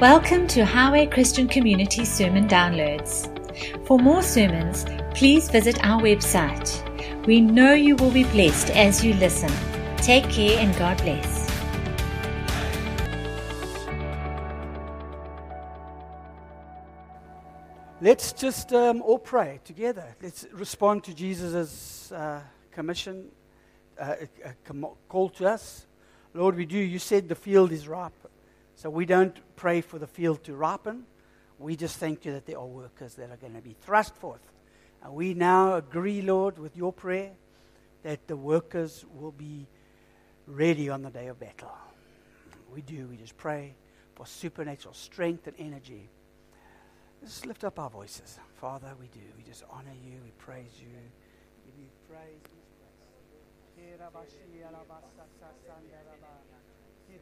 Welcome to Highway Christian Community Sermon Downloads. For more sermons, please visit our website. We know you will be blessed as you listen. Take care and God bless. Let's just um, all pray together. Let's respond to Jesus' uh, commission, uh, call to us. Lord, we do. You said the field is ripe. So we don't pray for the field to ripen. We just thank you that there are workers that are going to be thrust forth. And we now agree, Lord, with your prayer that the workers will be ready on the day of battle. We do. We just pray for supernatural strength and energy Let's lift up our voices. Father, we do. We just honor you. We praise you. Give you praise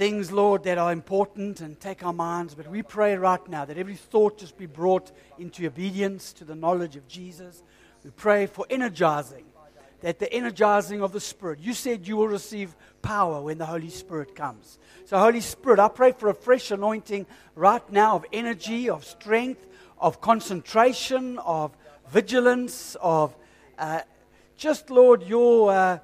things, Lord, that are important and take our minds. But we pray right now that every thought just be brought into obedience to the knowledge of Jesus. We pray for energizing, that the energizing of the Spirit. You said you will receive power when the Holy Spirit comes. So, Holy Spirit, I pray for a fresh anointing right now of energy, of strength, of concentration, of vigilance, of uh, just, Lord, your uh,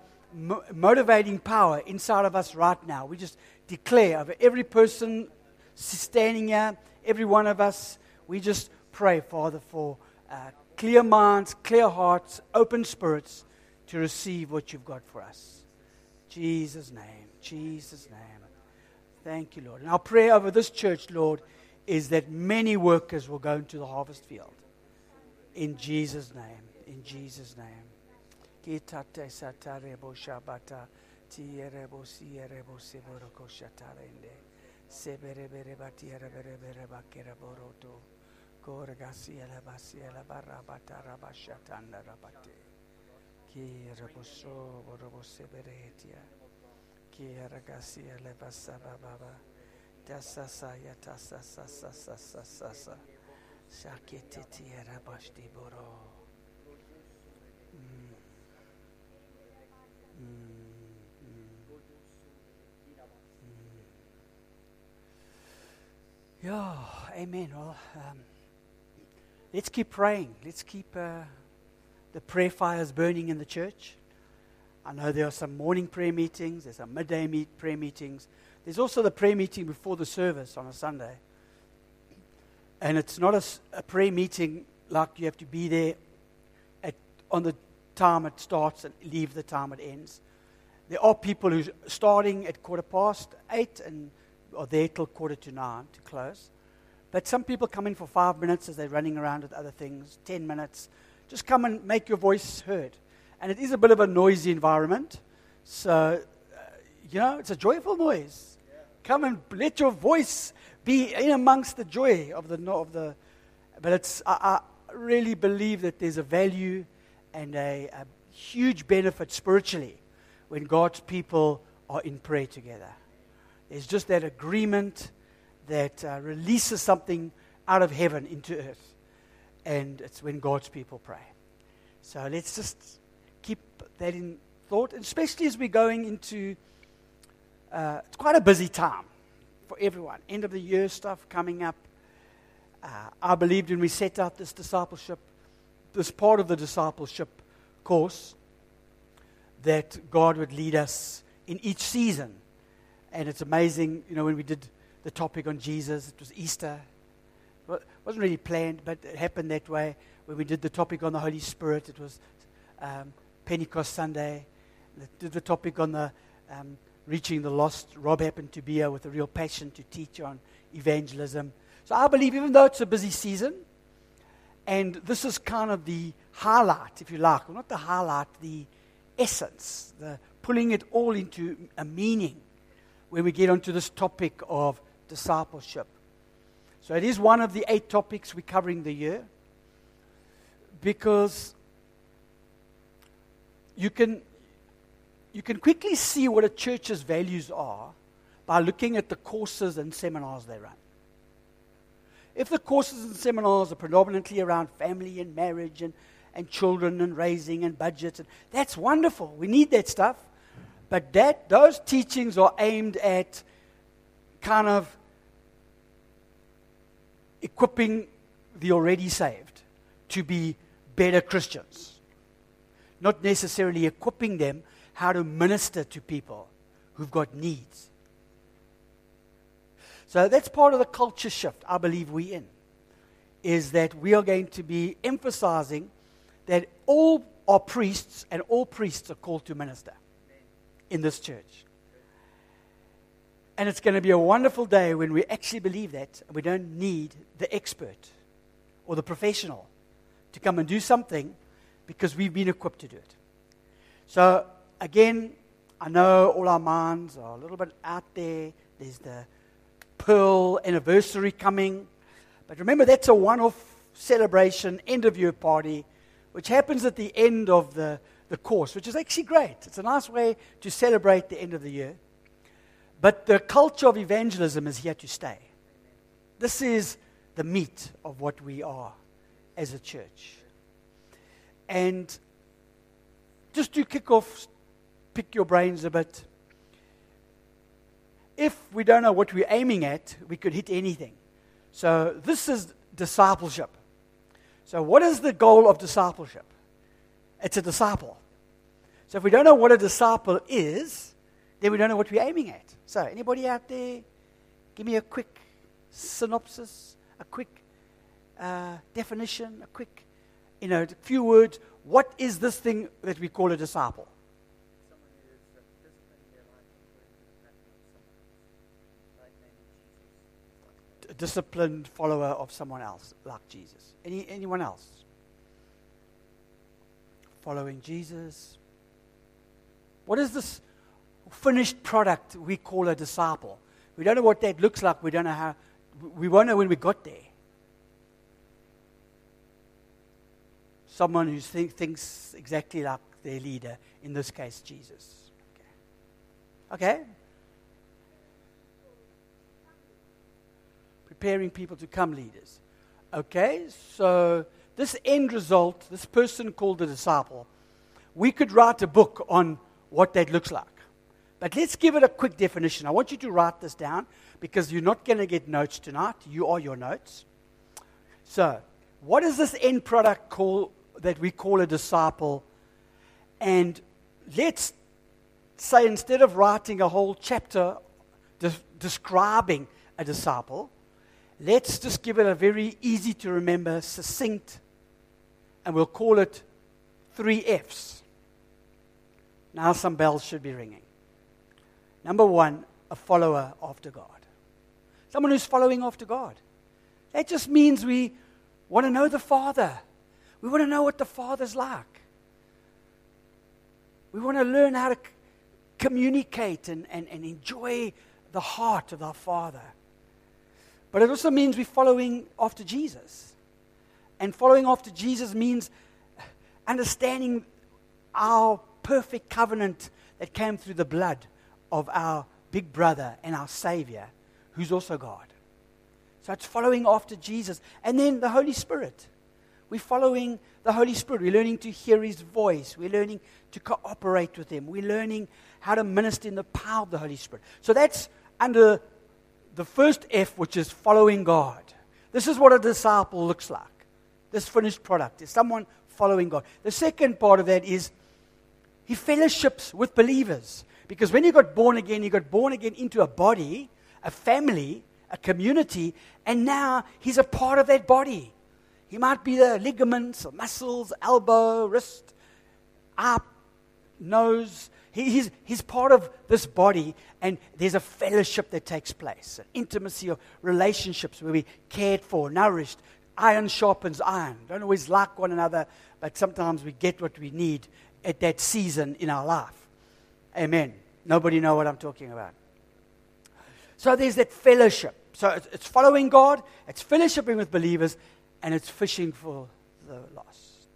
motivating power inside of us right now. We just declare over every person standing here, every one of us, we just pray, Father, for uh, clear minds, clear hearts, open spirits to receive what you've got for us. Jesus' name, Jesus' name. Thank you, Lord. And our prayer over this church, Lord, is that many workers will go into the harvest field. In Jesus' name. In Jesus' name. Tierebo sierebo seboroko shatarende. Seberebere batiere berebere bakere boroto. Gorgasiela basiela barabata rabashatanda rabate. Kirebo so borobo seberetia. Kiragasiela basaba baba. Tasasa yatasasa sasa sasa sasa. Shaketitiera bashti boro. Mm. Mm. Yeah, amen. Well, um, let's keep praying. Let's keep uh, the prayer fires burning in the church. I know there are some morning prayer meetings, there's some midday meet prayer meetings. There's also the prayer meeting before the service on a Sunday. And it's not a, a prayer meeting like you have to be there at, on the time it starts and leave the time it ends. There are people who starting at quarter past eight and are there till quarter to nine to close. But some people come in for five minutes as they're running around with other things, ten minutes. Just come and make your voice heard. And it is a bit of a noisy environment. So, uh, you know, it's a joyful noise. Yeah. Come and let your voice be in amongst the joy of the. Of the but it's, I, I really believe that there's a value and a, a huge benefit spiritually when God's people are in prayer together. There's just that agreement that uh, releases something out of heaven into earth. And it's when God's people pray. So let's just keep that in thought, especially as we're going into uh, it's quite a busy time for everyone. End of the year stuff coming up. Uh, I believed when we set out this discipleship, this part of the discipleship course, that God would lead us in each season. And it's amazing, you know, when we did the topic on Jesus, it was Easter. It wasn't really planned, but it happened that way. When we did the topic on the Holy Spirit, it was um, Pentecost Sunday. We did the topic on the um, reaching the lost. Rob happened to be here with a real passion to teach on evangelism. So I believe, even though it's a busy season, and this is kind of the highlight, if you like, well, not the highlight, the essence, the pulling it all into a meaning when we get onto this topic of discipleship. So it is one of the eight topics we're covering the year because you can, you can quickly see what a church's values are by looking at the courses and seminars they run. If the courses and seminars are predominantly around family and marriage and, and children and raising and budgets, and that's wonderful. We need that stuff. But that, those teachings are aimed at kind of equipping the already saved to be better Christians, not necessarily equipping them how to minister to people who've got needs. So that's part of the culture shift I believe we're in, is that we are going to be emphasizing that all are priests and all priests are called to minister in this church. And it's going to be a wonderful day when we actually believe that we don't need the expert or the professional to come and do something because we've been equipped to do it. So, again, I know all our minds are a little bit out there. There's the Pearl anniversary coming. But remember, that's a one off celebration, end of year party, which happens at the end of the, the course, which is actually great. It's a nice way to celebrate the end of the year. But the culture of evangelism is here to stay. This is the meat of what we are as a church. And just to kick off, pick your brains a bit. If we don't know what we're aiming at, we could hit anything. So, this is discipleship. So, what is the goal of discipleship? It's a disciple. So, if we don't know what a disciple is, then we don't know what we're aiming at. So, anybody out there, give me a quick synopsis, a quick uh, definition, a quick, you know, a few words. What is this thing that we call a disciple? A disciplined follower of someone else, like Jesus. Any, anyone else? Following Jesus. What is this finished product we call a disciple. We don't know what that looks like. We don't know how. We won't know when we got there. Someone who think, thinks exactly like their leader, in this case, Jesus. Okay. okay? Preparing people to come leaders. Okay, so this end result, this person called the disciple, we could write a book on what that looks like. But let's give it a quick definition. I want you to write this down because you're not going to get notes tonight. You are your notes. So, what is this end product call, that we call a disciple? And let's say instead of writing a whole chapter de- describing a disciple, let's just give it a very easy to remember, succinct, and we'll call it three F's. Now some bells should be ringing. Number one, a follower after God. Someone who's following after God. That just means we want to know the Father. We want to know what the Father's like. We want to learn how to communicate and, and, and enjoy the heart of our Father. But it also means we're following after Jesus. And following after Jesus means understanding our perfect covenant that came through the blood of our big brother and our Savior, who's also God. So it's following after Jesus. And then the Holy Spirit. We're following the Holy Spirit. We're learning to hear His voice. We're learning to cooperate with Him. We're learning how to minister in the power of the Holy Spirit. So that's under the first F, which is following God. This is what a disciple looks like. This finished product is someone following God. The second part of that is he fellowships with believers. Because when you got born again, you got born again into a body, a family, a community, and now he's a part of that body. He might be the ligaments, or muscles, elbow, wrist, up, nose. He, he's, he's part of this body, and there's a fellowship that takes place, an intimacy of relationships where we cared for, nourished. Iron sharpens iron. Don't always like one another, but sometimes we get what we need at that season in our life. Amen. Nobody know what I'm talking about. So there's that fellowship. So it's, following God, it's fellowshipping with believers, and it's fishing for the lost.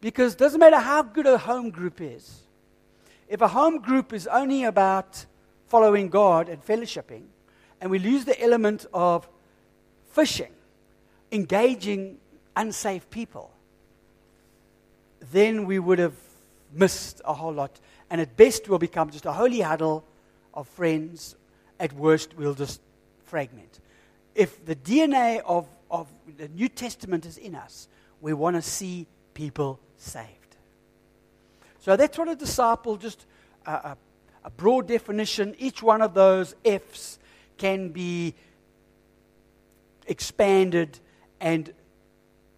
Because it doesn't matter how good a home group is, if a home group is only about following God and fellowshipping, and we lose the element of fishing, engaging unsafe people, then we would have missed a whole lot. And at best, we'll become just a holy huddle of friends. At worst, we'll just fragment. If the DNA of, of the New Testament is in us, we want to see people saved. So that's what a disciple, just a, a, a broad definition. Each one of those F's can be expanded and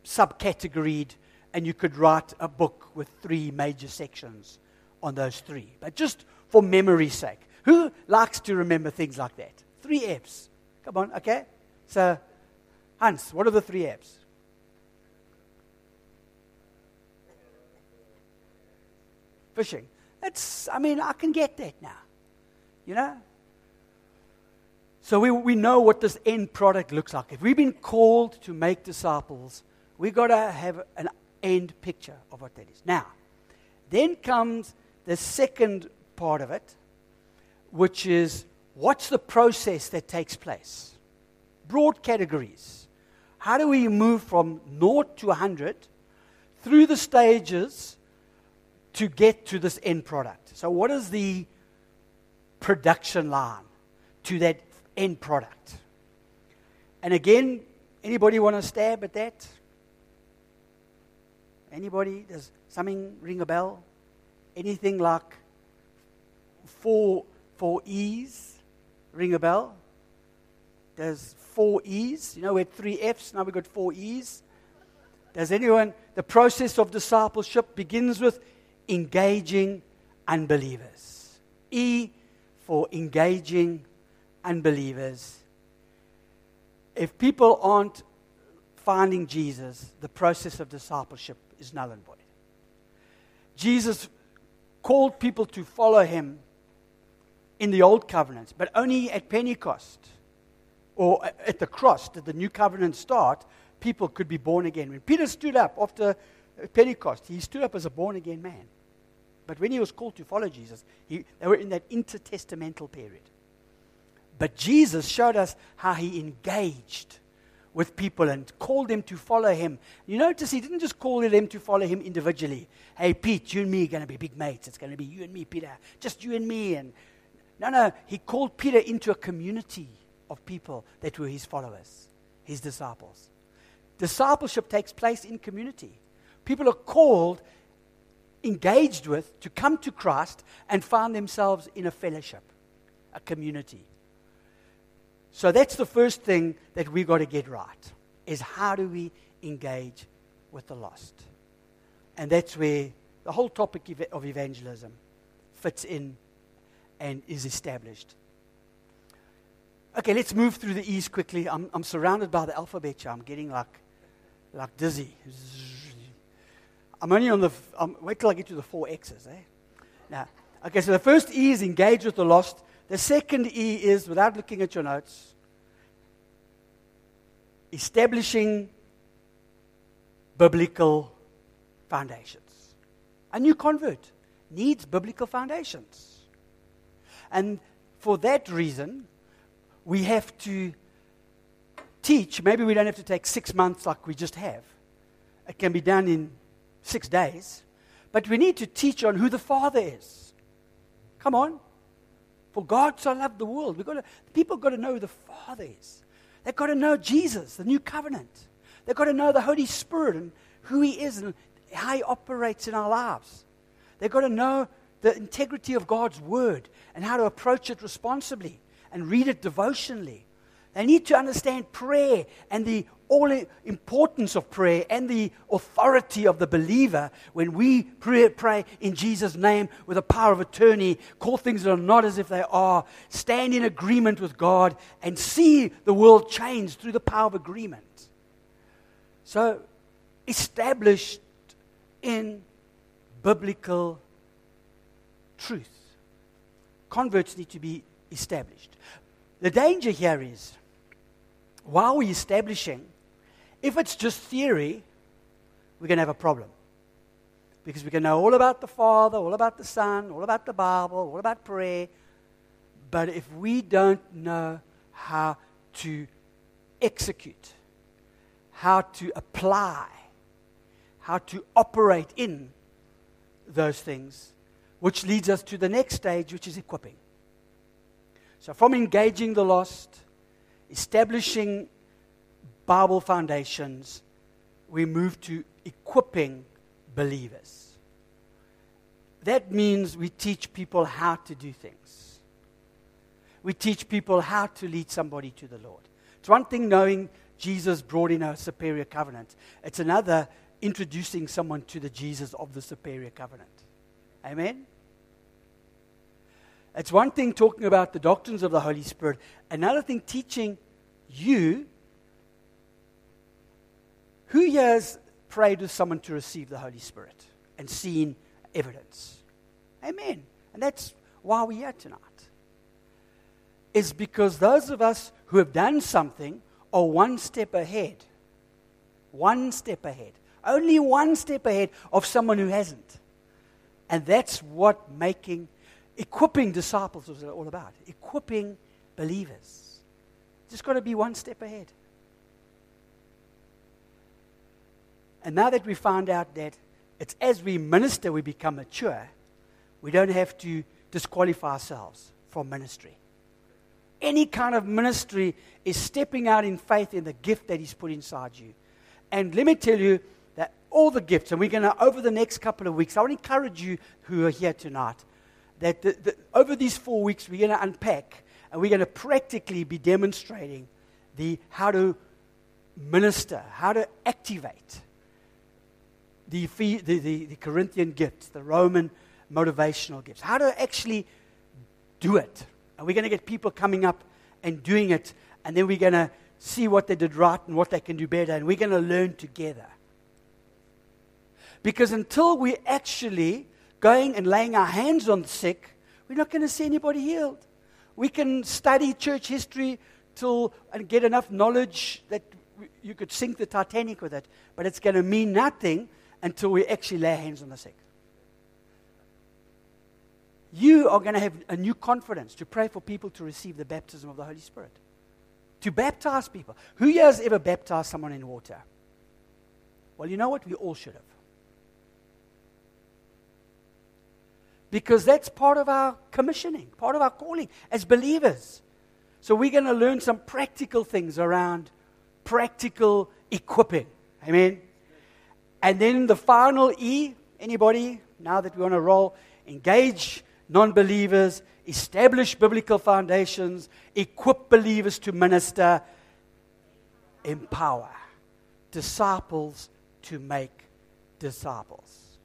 subcategoried, and you could write a book with three major sections on those three. But just for memory's sake, who likes to remember things like that? Three F's. Come on, okay? So, Hans, what are the three F's? Fishing. That's, I mean, I can get that now. You know? So we, we know what this end product looks like. If we've been called to make disciples, we've got to have an end picture of what that is. Now, then comes the second part of it, which is what's the process that takes place? Broad categories. How do we move from naught to 100 through the stages to get to this end product? So, what is the production line to that end product? And again, anybody want to stab at that? Anybody? Does something ring a bell? Anything like four, four E's ring a bell? Does four E's? You know, we had three F's, now we've got four E's. Does anyone, the process of discipleship begins with engaging unbelievers. E for engaging unbelievers. If people aren't finding Jesus, the process of discipleship is null and void. Jesus called people to follow him in the old covenant, but only at Pentecost or at the cross did the new covenant start. People could be born again. When Peter stood up after Pentecost, he stood up as a born again man. But when he was called to follow Jesus, he, they were in that intertestamental period. But Jesus showed us how he engaged with people and called them to follow him. You notice he didn't just call them to follow him individually. Hey, Pete, you and me are going to be big mates. It's going to be you and me, Peter. Just you and me. And no, no, he called Peter into a community of people that were his followers, his disciples. Discipleship takes place in community. People are called, engaged with, to come to Christ and find themselves in a fellowship, a community. So that's the first thing that we've got to get right is how do we engage with the lost? And that's where the whole topic of evangelism fits in and is established. Okay, let's move through the E's quickly. I'm, I'm surrounded by the alphabet here. I'm getting like, like dizzy. I'm only on the, wait till I get to the four X's, eh? Now, okay, so the first E is engage with the lost. The second E is, without looking at your notes, establishing biblical foundations. A new convert needs biblical foundations. And for that reason, we have to teach. Maybe we don't have to take six months like we just have, it can be done in six days. But we need to teach on who the Father is. Come on. For God so loved the world. We've got to, people got to know who the Father is. They've got to know Jesus, the new covenant. They've got to know the Holy Spirit and who He is and how He operates in our lives. They've got to know the integrity of God's Word and how to approach it responsibly and read it devotionally. They need to understand prayer and the all importance of prayer and the authority of the believer when we pray, pray in Jesus' name with a power of attorney, call things that are not as if they are, stand in agreement with God, and see the world change through the power of agreement. So, established in biblical truth. Converts need to be established. The danger here is while we're establishing, if it's just theory, we're going to have a problem. Because we can know all about the Father, all about the Son, all about the Bible, all about prayer. But if we don't know how to execute, how to apply, how to operate in those things, which leads us to the next stage, which is equipping. So, from engaging the lost, establishing Bible foundations, we move to equipping believers. That means we teach people how to do things. We teach people how to lead somebody to the Lord. It's one thing knowing Jesus brought in a superior covenant, it's another introducing someone to the Jesus of the superior covenant. Amen? It's one thing talking about the doctrines of the Holy Spirit, another thing teaching you who has prayed with someone to receive the Holy Spirit and seen evidence? Amen. And that's why we're here tonight. Is because those of us who have done something are one step ahead. One step ahead. Only one step ahead of someone who hasn't. And that's what making, equipping disciples is all about. Equipping believers. Just got to be one step ahead. And now that we found out that it's as we minister we become mature, we don't have to disqualify ourselves from ministry. Any kind of ministry is stepping out in faith in the gift that He's put inside you. And let me tell you that all the gifts, and we're going to, over the next couple of weeks, I want to encourage you who are here tonight that the, the, over these four weeks we're going to unpack and we're going to practically be demonstrating the how to minister, how to activate the, the, the, the Corinthian gifts, the Roman motivational gifts, how to actually do it. And we're going to get people coming up and doing it, and then we're going to see what they did right and what they can do better, and we're going to learn together. Because until we're actually going and laying our hands on the sick, we're not going to see anybody healed. We can study church history till and get enough knowledge that you could sink the Titanic with it, but it's going to mean nothing until we actually lay hands on the sick. You are going to have a new confidence to pray for people to receive the baptism of the Holy Spirit. To baptize people. Who has ever baptized someone in water? Well, you know what? We all should have. Because that's part of our commissioning, part of our calling as believers. So we're going to learn some practical things around practical equipping. Amen. And then the final E, anybody, now that we want to roll, engage non believers, establish biblical foundations, equip believers to minister, empower disciples to make disciples.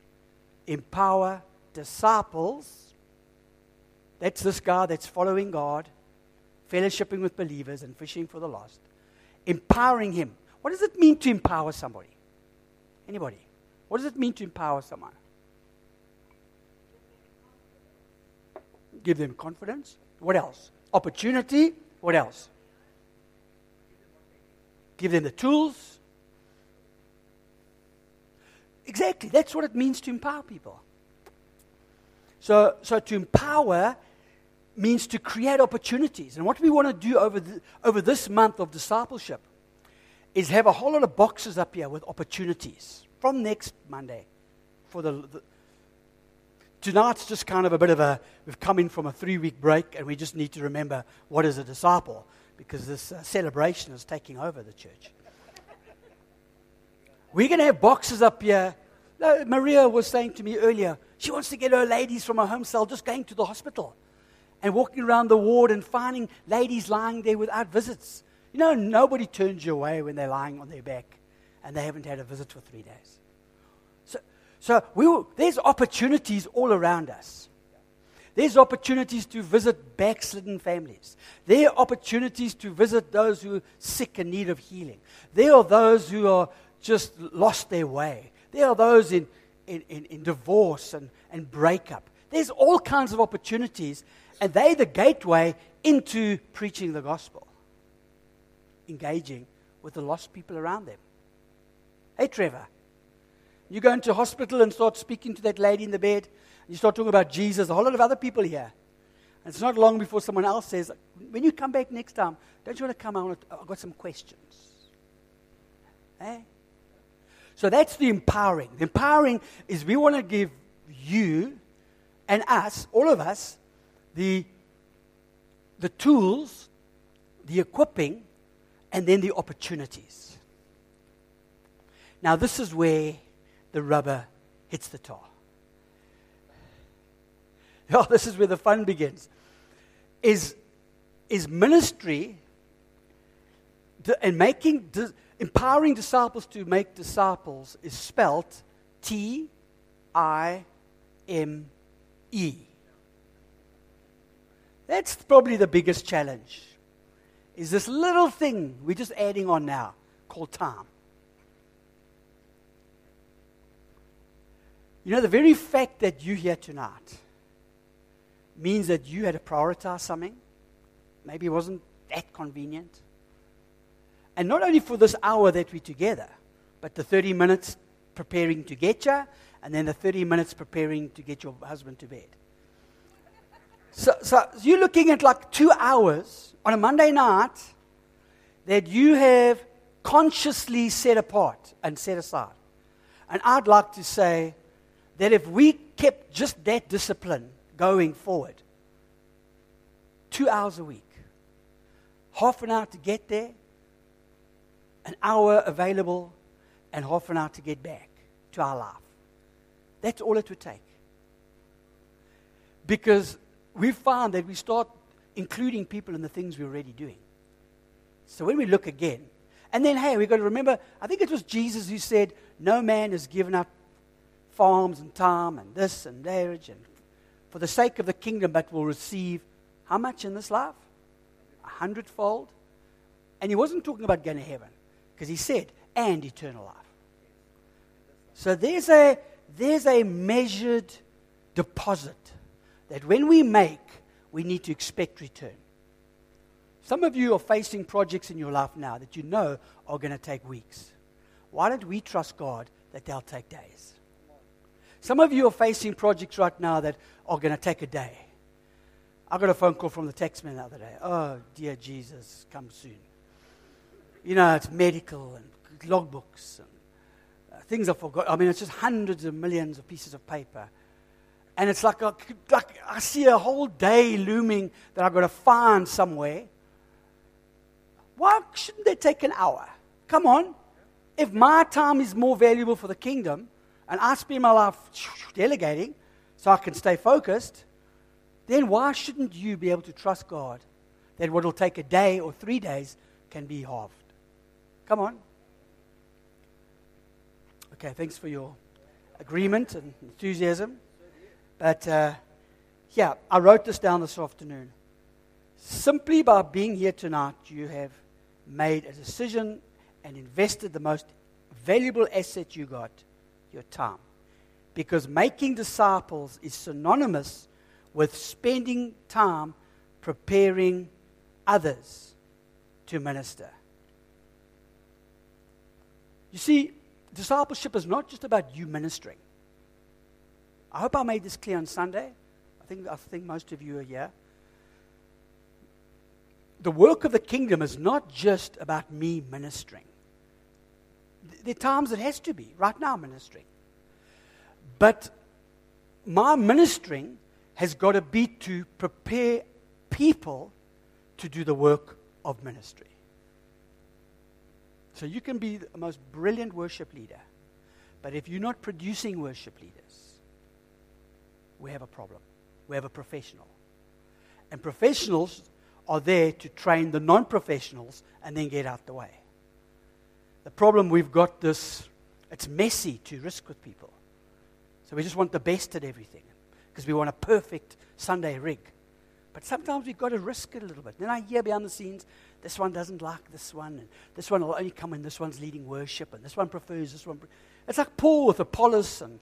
Empower disciples. That's this guy that's following God, fellowshipping with believers, and fishing for the lost. Empowering him. What does it mean to empower somebody? Anybody? What does it mean to empower someone? Give them confidence. What else? Opportunity. What else? Give them the tools. Exactly. That's what it means to empower people. So, so to empower means to create opportunities. And what we want to do over, the, over this month of discipleship is have a whole lot of boxes up here with opportunities from next Monday for the, the tonight's just kind of a bit of a we've come in from a three week break and we just need to remember what is a disciple because this uh, celebration is taking over the church we're going to have boxes up here maria was saying to me earlier she wants to get her ladies from her home cell just going to the hospital and walking around the ward and finding ladies lying there without visits you know, nobody turns you away when they're lying on their back and they haven't had a visit for three days. So, so we will, there's opportunities all around us. There's opportunities to visit backslidden families. There are opportunities to visit those who are sick and need of healing. There are those who are just lost their way. There are those in, in, in, in divorce and, and breakup. There's all kinds of opportunities, and they're the gateway into preaching the gospel engaging with the lost people around them. Hey, Trevor, You go into hospital and start speaking to that lady in the bed. and You start talking about Jesus. A whole lot of other people here. And it's not long before someone else says, When you come back next time, don't you want to come out? I've got some questions. Eh? So that's the empowering. The empowering is we want to give you and us, all of us, the, the tools, the equipping, and then the opportunities. Now, this is where the rubber hits the tar. Oh, this is where the fun begins. Is, is ministry and making, empowering disciples to make disciples is spelt T I M E. That's probably the biggest challenge. Is this little thing we're just adding on now called time. You know, the very fact that you're here tonight means that you had to prioritize something. Maybe it wasn't that convenient. And not only for this hour that we're together, but the 30 minutes preparing to get you, and then the 30 minutes preparing to get your husband to bed. So, so you're looking at like two hours on a Monday night that you have consciously set apart and set aside. And I'd like to say, that if we kept just that discipline going forward, two hours a week, half an hour to get there, an hour available, and half an hour to get back to our life. That's all it would take. Because we found that we start including people in the things we're already doing. So when we look again, and then, hey, we've got to remember, I think it was Jesus who said, No man has given up farms and time and this and marriage and for the sake of the kingdom, but will receive how much in this life? A hundredfold. And he wasn't talking about going to heaven because he said, and eternal life. So there's a, there's a measured deposit that when we make, we need to expect return. Some of you are facing projects in your life now that you know are going to take weeks. Why don't we trust God that they'll take days? Some of you are facing projects right now that are going to take a day. I got a phone call from the taxman the other day. Oh, dear Jesus, come soon. You know, it's medical and logbooks and uh, things I forgot. I mean, it's just hundreds of millions of pieces of paper. And it's like, a, like I see a whole day looming that I've got to find somewhere. Why shouldn't they take an hour? Come on. If my time is more valuable for the kingdom, and I spend my life delegating so I can stay focused, then why shouldn't you be able to trust God that what will take a day or three days can be halved? Come on. Okay, thanks for your agreement and enthusiasm. But uh, yeah, I wrote this down this afternoon. Simply by being here tonight, you have made a decision and invested the most valuable asset you got your time. Because making disciples is synonymous with spending time preparing others to minister. You see, discipleship is not just about you ministering. I hope I made this clear on Sunday. I think, I think most of you are here. The work of the kingdom is not just about me ministering. There are times it has to be. Right now, ministering. But my ministering has got to be to prepare people to do the work of ministry. So you can be the most brilliant worship leader, but if you're not producing worship leaders, we have a problem. We have a professional. And professionals are there to train the non professionals and then get out the way. The problem we've got this, it's messy to risk with people. So we just want the best at everything because we want a perfect Sunday rig. But sometimes we've got to risk it a little bit. Then I hear behind the scenes, this one doesn't like this one, and this one will only come when this one's leading worship, and this one prefers this one. It's like Paul with Apollos and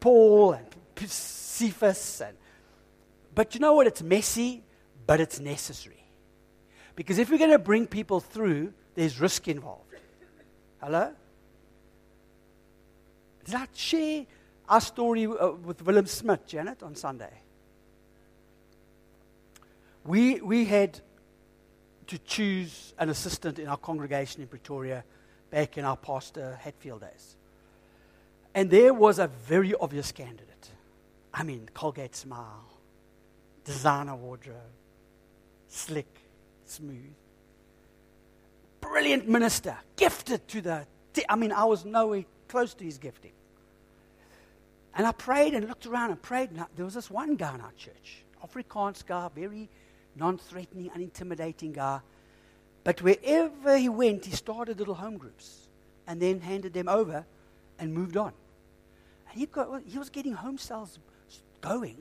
Paul and Cephas. And, but you know what? It's messy, but it's necessary. Because if we're going to bring people through, there's risk involved. Hello? Did I share our story uh, with Willem Smith, Janet, on Sunday? We, we had to choose an assistant in our congregation in Pretoria back in our Pastor Hatfield days. And there was a very obvious candidate. I mean, Colgate smile, designer wardrobe, slick, smooth. Brilliant minister, gifted to the. T- I mean, I was nowhere close to his gifting. And I prayed and looked around and prayed. And there was this one guy in our church, Afrikaans guy, very non threatening, unintimidating guy. But wherever he went, he started little home groups and then handed them over and moved on. And he, got, he was getting home cells going.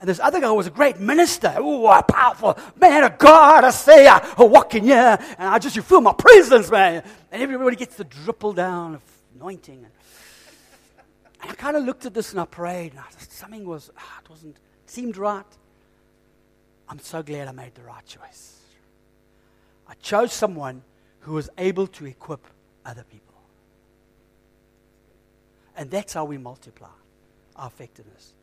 And this other guy was a great minister. Oh, a powerful man of God. I say, I, walk in here and I just, you feel my presence, man. And everybody gets the dripple down of anointing. And, I kind of looked at this and I prayed. And I just, something was, ah, it wasn't, seemed right. I'm so glad I made the right choice. I chose someone who was able to equip other people. And that's how we multiply our effectiveness.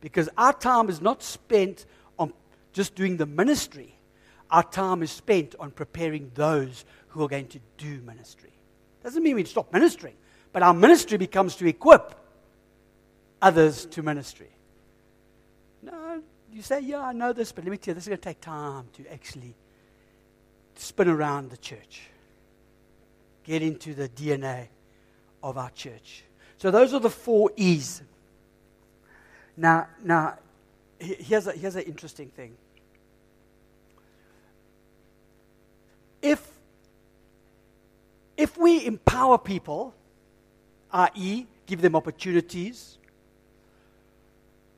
Because our time is not spent on just doing the ministry, our time is spent on preparing those who are going to do ministry. Doesn't mean we stop ministering, but our ministry becomes to equip others to ministry. No, you say, yeah, I know this, but let me tell you, this is going to take time to actually spin around the church, get into the DNA of our church. So those are the four E's. Now, now here's, a, here's an interesting thing. If, if we empower people, i.e., give them opportunities,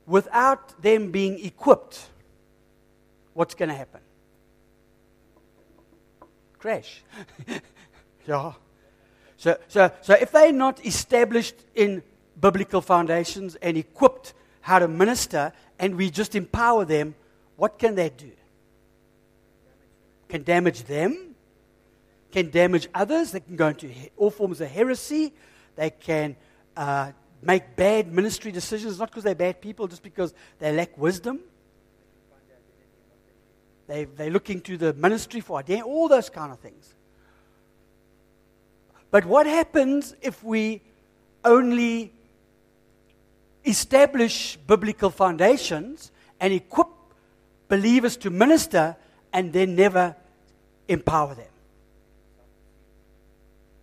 without them being equipped, what's going to happen? Crash. yeah. So, so, so if they're not established in biblical foundations and equipped how to minister, and we just empower them, what can they do? Can damage them, can damage others, they can go into all forms of heresy, they can uh, make bad ministry decisions, not because they're bad people, just because they lack wisdom. They, they're looking to the ministry for identity, all those kind of things. But what happens if we only establish biblical foundations and equip believers to minister and then never empower them.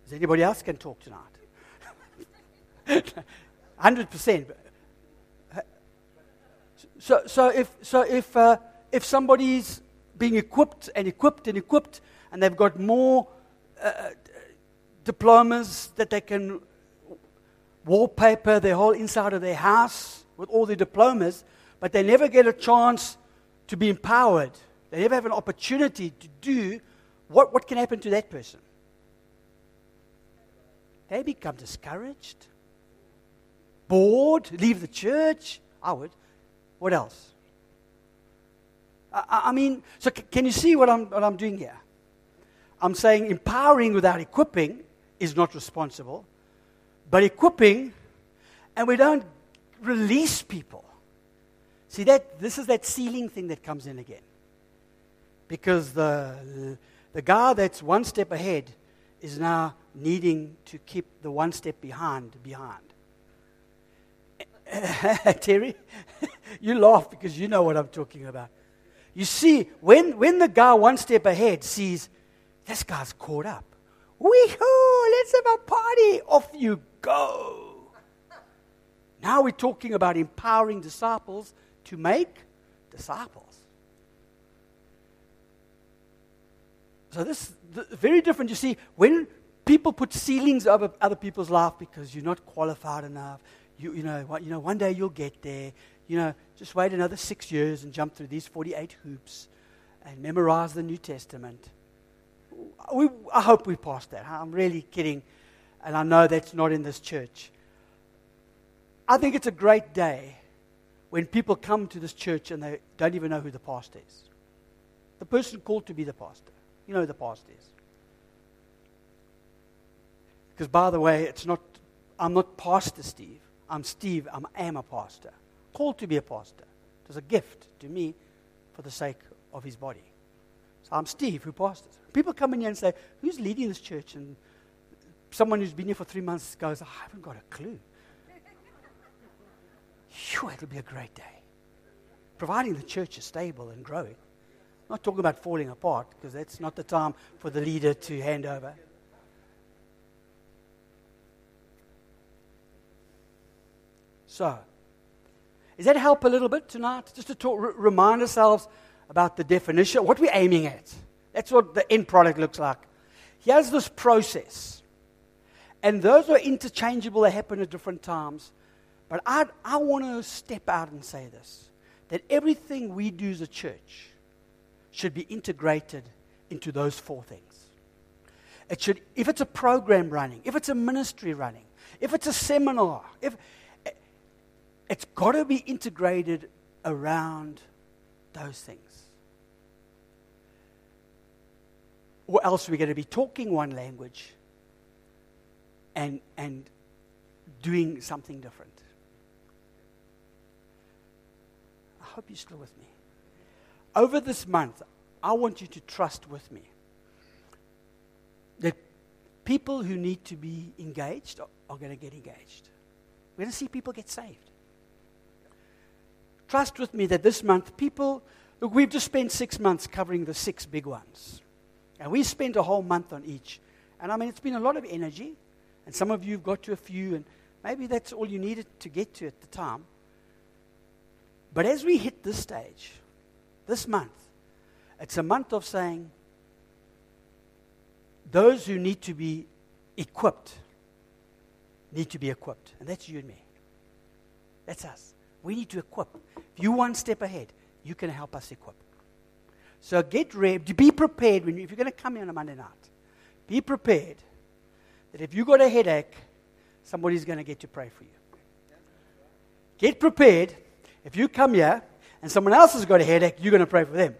Does anybody else can talk tonight? 100%. So, so if, so if, uh, if somebody's being equipped and equipped and equipped and they've got more uh, diplomas that they can wallpaper their whole inside of their house with all their diplomas, but they never get a chance to be empowered. They never have an opportunity to do what, what can happen to that person? They become discouraged, bored, leave the church. I would. What else? I, I mean, so c- can you see what I'm, what I'm doing here? I'm saying empowering without equipping is not responsible. But equipping, and we don't release people. See that this is that ceiling thing that comes in again. Because the the guy that's one step ahead is now needing to keep the one step behind behind. Terry, you laugh because you know what I'm talking about. You see, when, when the guy one step ahead sees this guy's caught up, Weehoo, let's have a party. Off you go. Now we're talking about empowering disciples to make disciples. So this is very different. You see, when people put ceilings over other people's life because you're not qualified enough, you, you, know, you know, one day you'll get there. You know, just wait another six years and jump through these 48 hoops and memorize the New Testament we, I hope we passed that. I'm really kidding. And I know that's not in this church. I think it's a great day when people come to this church and they don't even know who the pastor is. The person called to be the pastor. You know who the pastor is. Because, by the way, it's not I'm not Pastor Steve. I'm Steve. I'm, I am a pastor. Called to be a pastor. It was a gift to me for the sake of his body. So I'm Steve, who pastors. People come in here and say, Who's leading this church? And someone who's been here for three months goes, I haven't got a clue. Sure, it'll be a great day. Providing the church is stable and growing. I'm not talking about falling apart, because that's not the time for the leader to hand over. So, does that help a little bit tonight? Just to talk, r- remind ourselves about the definition, what we're aiming at. That's what the end product looks like. Here's this process. And those are interchangeable, they happen at different times. But I, I want to step out and say this that everything we do as a church should be integrated into those four things. It should, if it's a program running, if it's a ministry running, if it's a seminar, if, it's got to be integrated around those things. Or else we're going to be talking one language and, and doing something different. I hope you're still with me. Over this month, I want you to trust with me that people who need to be engaged are, are going to get engaged. We're going to see people get saved. Trust with me that this month, people, look, we've just spent six months covering the six big ones. And we spent a whole month on each. And I mean, it's been a lot of energy. And some of you have got to a few, and maybe that's all you needed to get to at the time. But as we hit this stage, this month, it's a month of saying, those who need to be equipped need to be equipped. And that's you and me. That's us. We need to equip. If you one step ahead, you can help us equip. So get ready. Be prepared when you, if you're going to come here on a Monday night. Be prepared that if you got a headache, somebody's going to get to pray for you. Get prepared. If you come here and someone else has got a headache, you're going to pray for them.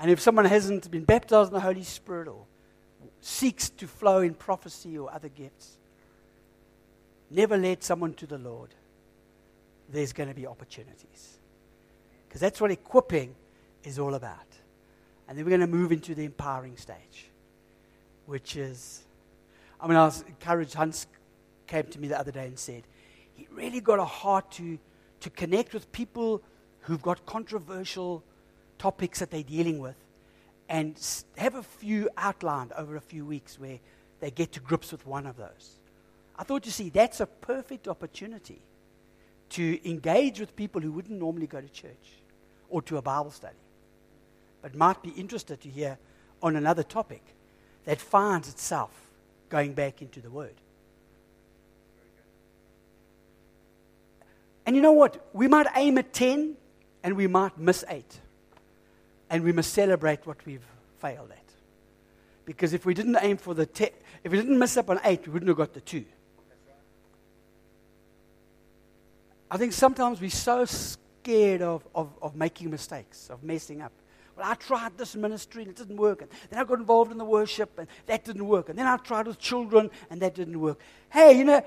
And if someone hasn't been baptized in the Holy Spirit or seeks to flow in prophecy or other gifts, never led someone to the Lord, there's going to be opportunities. Because that's what equipping is all about. And then we're going to move into the empowering stage, which is, I mean, I was encouraged. Hans came to me the other day and said, he really got a heart to, to connect with people who've got controversial topics that they're dealing with and have a few outlined over a few weeks where they get to grips with one of those. I thought, you see, that's a perfect opportunity to engage with people who wouldn't normally go to church or to a Bible study, but might be interested to hear on another topic that finds itself going back into the Word. And you know what? We might aim at 10 and we might miss 8. And we must celebrate what we've failed at. Because if we didn't aim for the 10, if we didn't miss up on 8, we wouldn't have got the 2. I think sometimes we're so scared of, of, of making mistakes, of messing up. Well, I tried this ministry and it didn't work. And then I got involved in the worship and that didn't work. And then I tried with children and that didn't work. Hey, you know,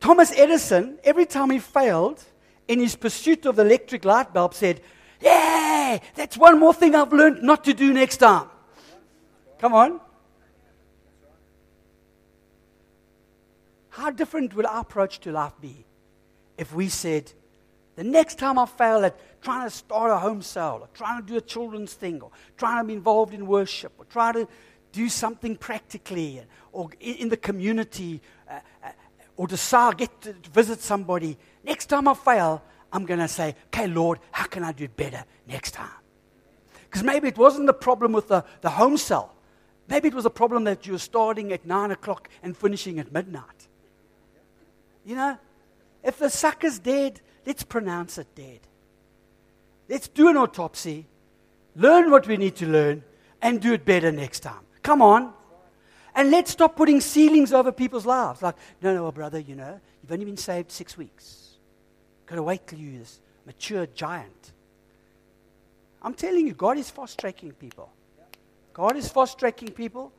Thomas Edison, every time he failed in his pursuit of the electric light bulb, said, Yeah, that's one more thing I've learned not to do next time. Come on. How different would our approach to life be if we said, the next time I fail at trying to start a home cell, or trying to do a children's thing, or trying to be involved in worship, or trying to do something practically, or in the community, uh, uh, or decide, get to visit somebody, next time I fail, I'm going to say, okay, Lord, how can I do better next time? Because maybe it wasn't the problem with the, the home cell. Maybe it was a problem that you were starting at 9 o'clock and finishing at midnight. You know, if the sucker's dead, let's pronounce it dead. Let's do an autopsy, learn what we need to learn, and do it better next time. Come on. And let's stop putting ceilings over people's lives. Like, no, no, brother, you know, you've only been saved six weeks. Got to wait till you're this mature giant. I'm telling you, God is fast tracking people. God is fast tracking people,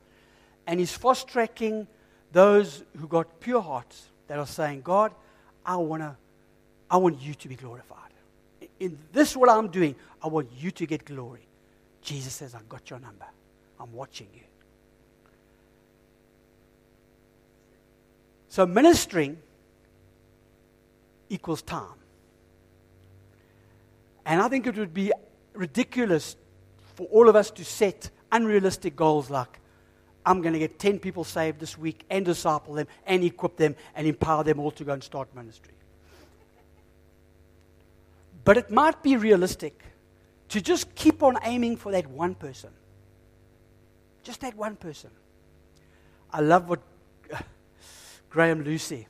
and He's fast tracking those who got pure hearts that are saying, God, I, wanna, I want you to be glorified. In this, what I'm doing, I want you to get glory. Jesus says, I've got your number. I'm watching you. So, ministering equals time. And I think it would be ridiculous for all of us to set unrealistic goals like, I'm going to get 10 people saved this week and disciple them and equip them and empower them all to go and start ministry. But it might be realistic to just keep on aiming for that one person. Just that one person. I love what Graham Lucy,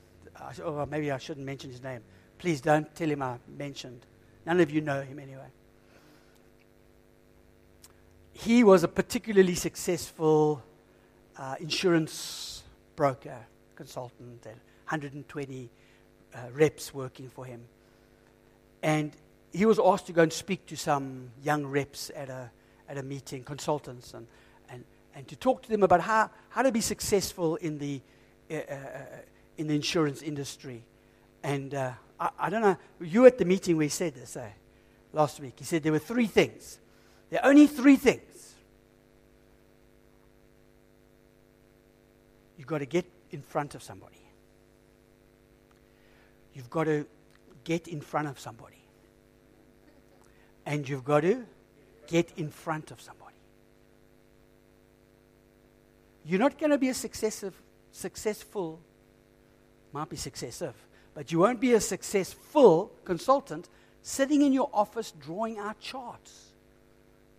or oh, maybe I shouldn't mention his name. Please don't tell him I mentioned. None of you know him anyway. He was a particularly successful uh, insurance broker, consultant, and 120 uh, reps working for him. And he was asked to go and speak to some young reps at a, at a meeting, consultants, and, and, and to talk to them about how, how to be successful in the, uh, uh, uh in the insurance industry. And uh, I, I, don't know, you at the meeting where he said this eh, last week. He said there were three things. There are only three things. You've got to get in front of somebody. You've got to get in front of somebody and you've got to get in front of somebody. You're not going to be a successive, successful, might be successive, but you won't be a successful consultant sitting in your office drawing out charts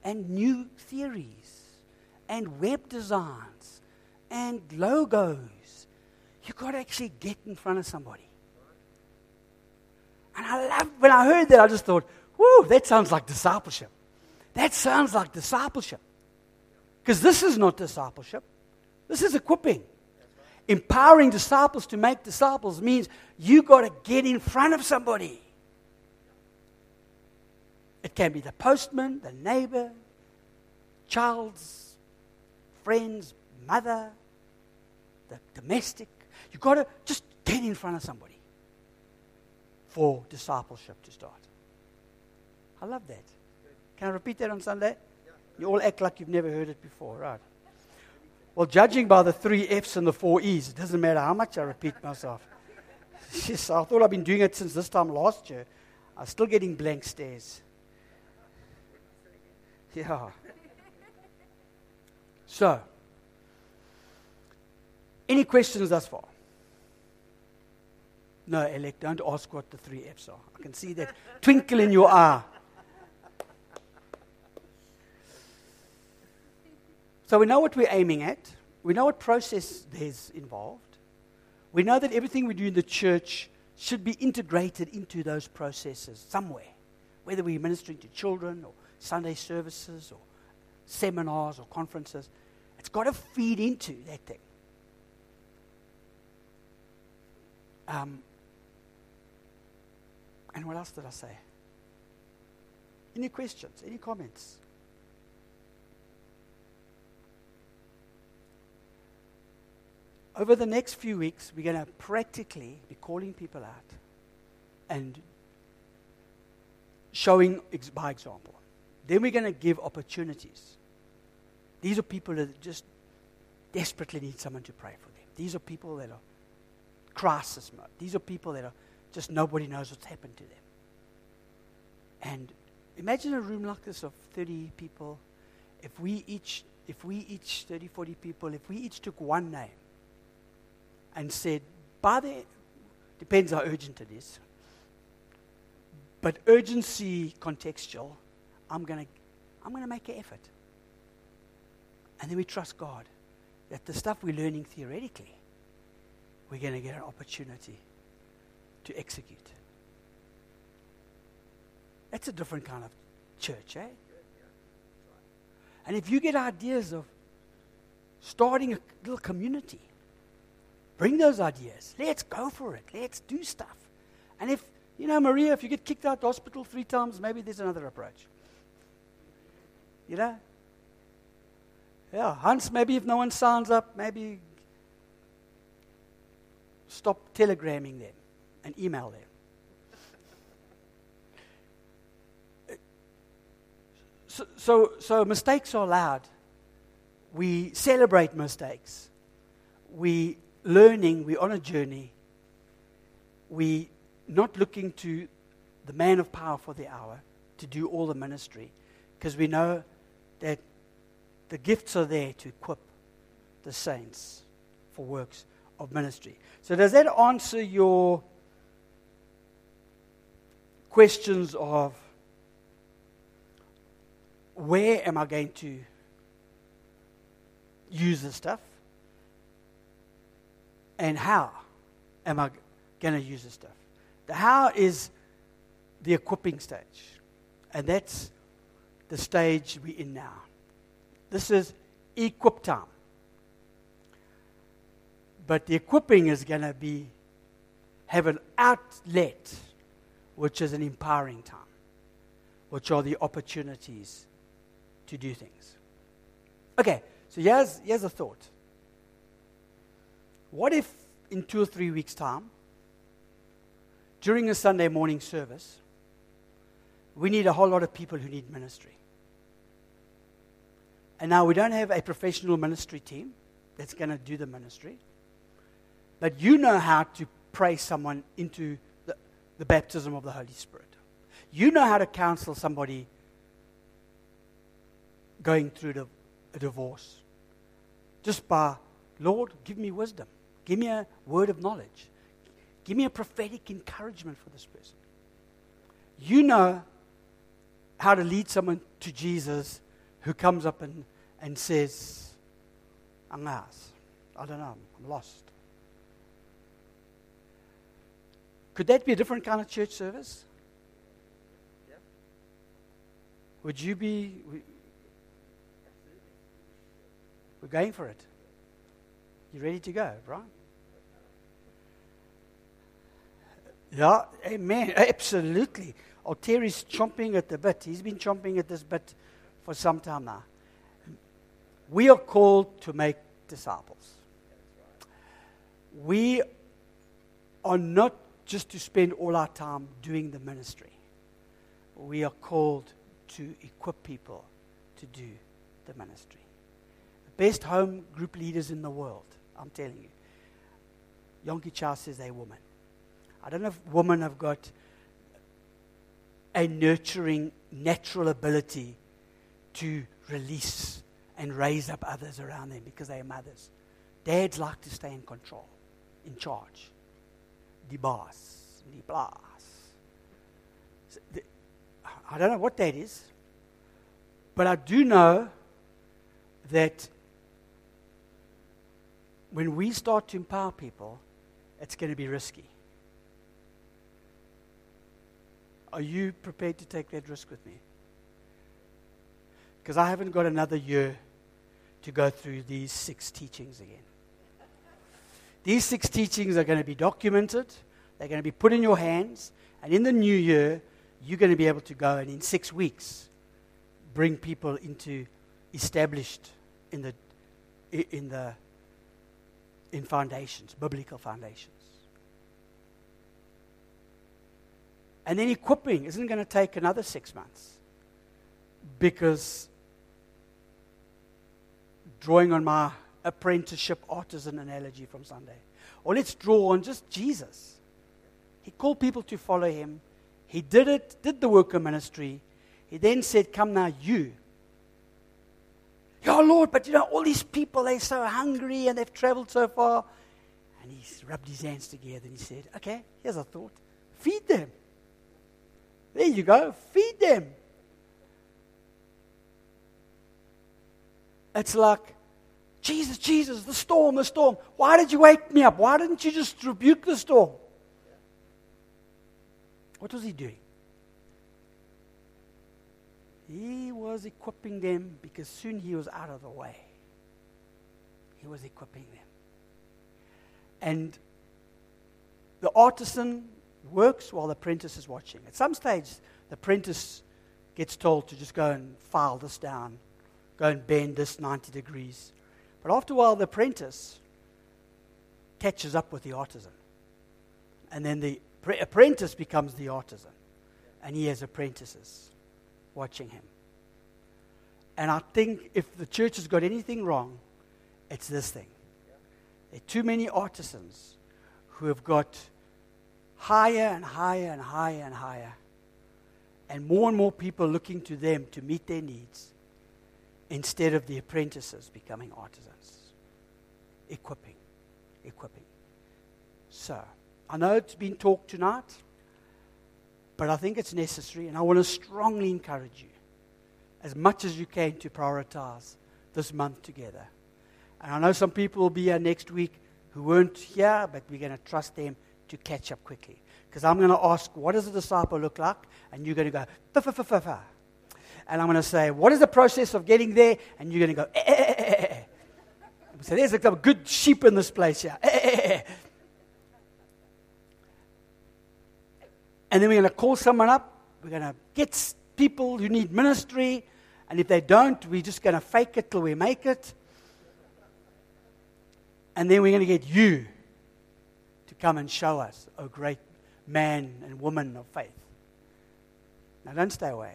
and new theories and web designs and logos. You've got to actually get in front of somebody. And I love, when I heard that, I just thought, Woo, that sounds like discipleship. That sounds like discipleship. Because this is not discipleship, this is equipping. Empowering disciples to make disciples means you got to get in front of somebody. It can be the postman, the neighbor, child's friend's mother, the domestic. You've got to just get in front of somebody for discipleship to start. I love that. Can I repeat that on Sunday? You all act like you've never heard it before, right? Well, judging by the three F's and the four E's, it doesn't matter how much I repeat myself. yes, I thought I've been doing it since this time last year. I'm still getting blank stares. Yeah. So, any questions thus far? No, Elect, don't ask what the three F's are. I can see that twinkle in your eye. So we know what we're aiming at. We know what process there's involved. We know that everything we do in the church should be integrated into those processes somewhere, whether we're ministering to children or Sunday services or seminars or conferences. It's got to feed into that thing. Um, and what else did I say? Any questions? Any comments? over the next few weeks, we're going to practically be calling people out and showing ex- by example. Then we're going to give opportunities. These are people that just desperately need someone to pray for them. These are people that are crisis mode. These are people that are just nobody knows what's happened to them. And imagine a room like this of 30 people. If we each, if we each, 30, 40 people, if we each took one name and said, by the, depends how urgent it is, but urgency contextual, I'm going to I'm going to make an effort. And then we trust God that the stuff we're learning theoretically, we're going to get an opportunity to execute. That's a different kind of church, eh? And if you get ideas of starting a little community, Bring those ideas. Let's go for it. Let's do stuff. And if, you know, Maria, if you get kicked out of the hospital three times, maybe there's another approach. You know? Yeah, Hans, maybe if no one signs up, maybe stop telegramming them and email them. So, so, so mistakes are allowed. We celebrate mistakes. We learning, we're on a journey. We not looking to the man of power for the hour to do all the ministry because we know that the gifts are there to equip the saints for works of ministry. So, does that answer your questions of where am I going to use this stuff? And how am I going to use this stuff? The how is the equipping stage. And that's the stage we're in now. This is equip time. But the equipping is going to be have an outlet, which is an empowering time, which are the opportunities to do things. Okay, so here's, here's a thought. What if in two or three weeks' time, during a Sunday morning service, we need a whole lot of people who need ministry? And now we don't have a professional ministry team that's going to do the ministry, but you know how to pray someone into the, the baptism of the Holy Spirit. You know how to counsel somebody going through the, a divorce. Just by, Lord, give me wisdom. Give me a word of knowledge. Give me a prophetic encouragement for this person. You know how to lead someone to Jesus who comes up and, and says, I'm lost. I don't know. I'm lost. Could that be a different kind of church service? Yeah. Would you be. We're going for it. You ready to go, right? Yeah, eh, amen. Absolutely. Oh, Terry's chomping at the bit. He's been chomping at this bit for some time now. We are called to make disciples. We are not just to spend all our time doing the ministry. We are called to equip people to do the ministry. The best home group leaders in the world, I'm telling you. Yonggi Cho says a woman. I don't know if women have got a nurturing, natural ability to release and raise up others around them because they are mothers. Dads like to stay in control, in charge. The boss, the boss. I don't know what that is, but I do know that when we start to empower people, it's going to be risky. Are you prepared to take that risk with me? Because I haven't got another year to go through these six teachings again. These six teachings are going to be documented, they're going to be put in your hands, and in the new year, you're going to be able to go and in six weeks bring people into established in the in the in foundations, biblical foundations. And then equipping isn't going to take another six months because drawing on my apprenticeship artisan analogy from Sunday. Or let's draw on just Jesus. He called people to follow him. He did it, did the work of ministry. He then said, Come now, you. Yeah, Lord, but you know, all these people, they're so hungry and they've traveled so far. And he rubbed his hands together and he said, Okay, here's a thought feed them. There you go. Feed them. It's like, Jesus, Jesus, the storm, the storm. Why did you wake me up? Why didn't you just rebuke the storm? What was he doing? He was equipping them because soon he was out of the way. He was equipping them. And the artisan works while the apprentice is watching. At some stage, the apprentice gets told to just go and file this down, go and bend this 90 degrees. But after a while, the apprentice catches up with the artisan. And then the pre- apprentice becomes the artisan. And he has apprentices watching him. And I think if the church has got anything wrong, it's this thing. There are too many artisans who have got higher and higher and higher and higher. And more and more people looking to them to meet their needs instead of the apprentices becoming artisans. Equipping. Equipping. So, I know it's been talked tonight, but I think it's necessary, and I want to strongly encourage you, as much as you can, to prioritize this month together. And I know some people will be here next week who weren't here, but we're going to trust them to catch up quickly. Because I'm going to ask, what does a disciple look like? And you're going to go, fa, fa, fa, fa, fa. And I'm going to say, what is the process of getting there? And you're going to go, eh, eh, eh, eh. eh. So there's a good sheep in this place here. Eh, eh, eh, and then we're going to call someone up. We're going to get people who need ministry. And if they don't, we're just going to fake it till we make it. And then we're going to get you to come and show us, oh great man and woman of faith. Now, don't stay away.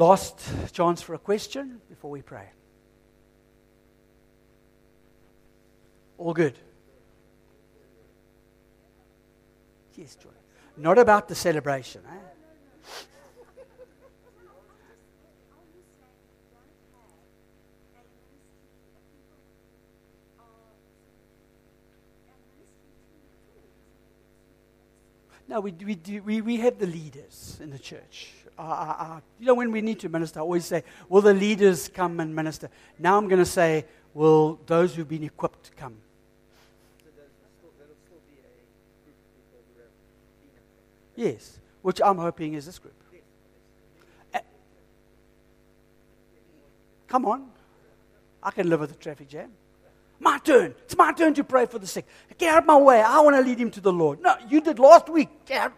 Last chance for a question before we pray. All good? Yes, Joy. Not about the celebration. Eh? No, we, we, do, we, we have the leaders in the church. Uh, uh, uh, you know, when we need to minister, I always say, Will the leaders come and minister? Now I'm going to say, Will those who've been equipped come? Yes, which I'm hoping is this group. Come on. I can live with a traffic jam. My turn. It's my turn to pray for the sick. Get out of my way. I want to lead him to the Lord. No, you did last week. Get out.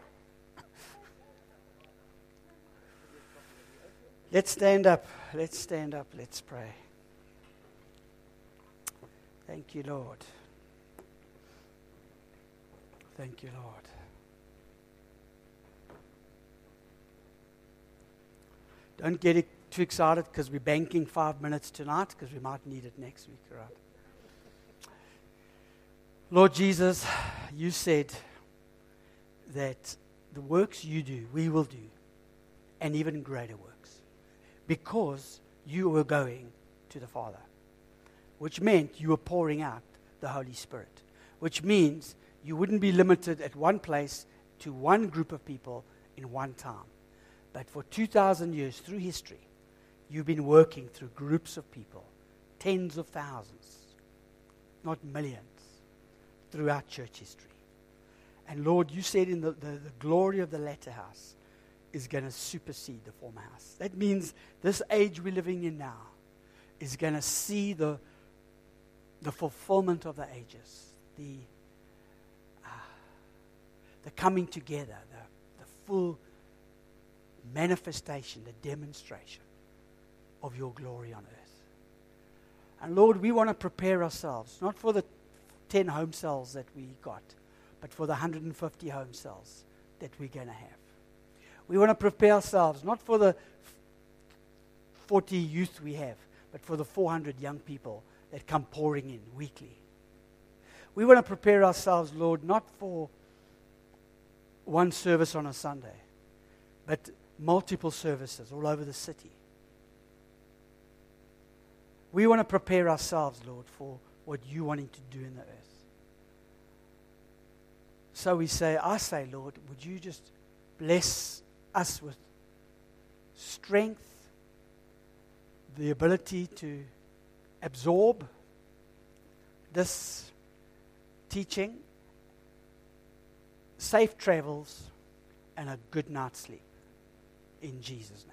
Let's stand up. Let's stand up. Let's pray. Thank you, Lord. Thank you, Lord. Don't get too excited because we're banking five minutes tonight because we might need it next week, right? Lord Jesus, you said that the works you do, we will do, and even greater works, because you were going to the Father, which meant you were pouring out the Holy Spirit, which means you wouldn't be limited at one place to one group of people in one time. But for 2,000 years through history, you've been working through groups of people, tens of thousands, not millions throughout church history. And Lord, you said in the, the, the glory of the latter house is going to supersede the former house. That means this age we're living in now is going to see the, the fulfillment of the ages, the, uh, the coming together, the, the full manifestation, the demonstration of your glory on earth. And Lord, we want to prepare ourselves, not for the 10 home cells that we got, but for the 150 home cells that we're going to have. We want to prepare ourselves not for the 40 youth we have, but for the 400 young people that come pouring in weekly. We want to prepare ourselves, Lord, not for one service on a Sunday, but multiple services all over the city. We want to prepare ourselves, Lord, for what you're wanting to do in the earth. So we say, I say, Lord, would you just bless us with strength, the ability to absorb this teaching, safe travels, and a good night's sleep. In Jesus' name.